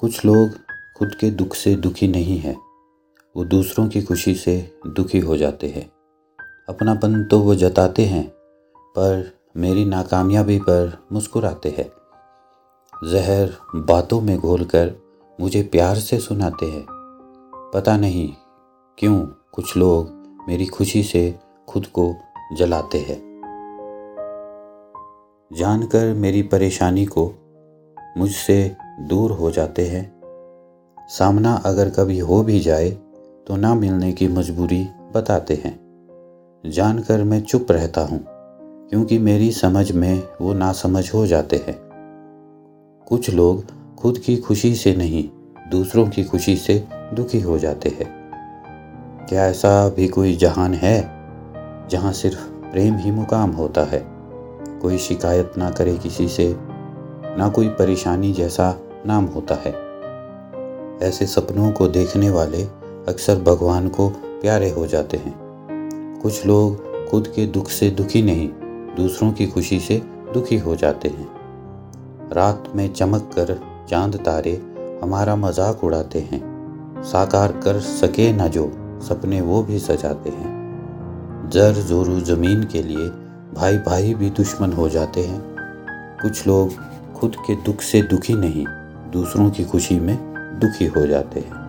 कुछ लोग खुद के दुख से दुखी नहीं हैं। वो दूसरों की खुशी से दुखी हो जाते हैं। अपनापन तो वो जताते हैं, पर मेरी नाकामयाबी पर मुस्कुराते हैं। जहर बातों में घोलकर मुझे प्यार से सुनाते हैं। पता नहीं क्यों कुछ लोग मेरी खुशी से खुद को जलाते हैं। जानकर मेरी परेशानी को मुझसे दूर हो जाते हैं। सामना अगर कभी हो भी जाए तो ना मिलने की मजबूरी बताते हैं। जानकर मैं चुप रहता हूँ, क्योंकि मेरी समझ में वो नासमझ हो जाते हैं। कुछ लोग खुद की खुशी से नहीं, दूसरों की खुशी से दुखी हो जाते हैं। क्या ऐसा भी कोई जहान है, जहाँ सिर्फ़ प्रेम ही मुकाम होता है? कोई शिकायत ना करे किसी से ना कोई परेशानी जैसा नाम होता है। ऐसे सपनों को देखने वाले अक्सर भगवान को प्यारे हो जाते हैं। कुछ लोग खुद के दुख से दुखी नहीं, दूसरों की खुशी से दुखी हो जाते हैं। रात में चमक कर चाँद तारे हमारा मज़ाक उड़ाते हैं। साकार कर सके न जो, सपने वो भी सजाते हैं। जर जोरू ज़मीन के लिए भाई भाई भी दुश्मन हो जाते हैं। कुछ लोग खुद के दुख से दुखी नहीं दूसरों की खुशी में दुखी हो जाते हैं।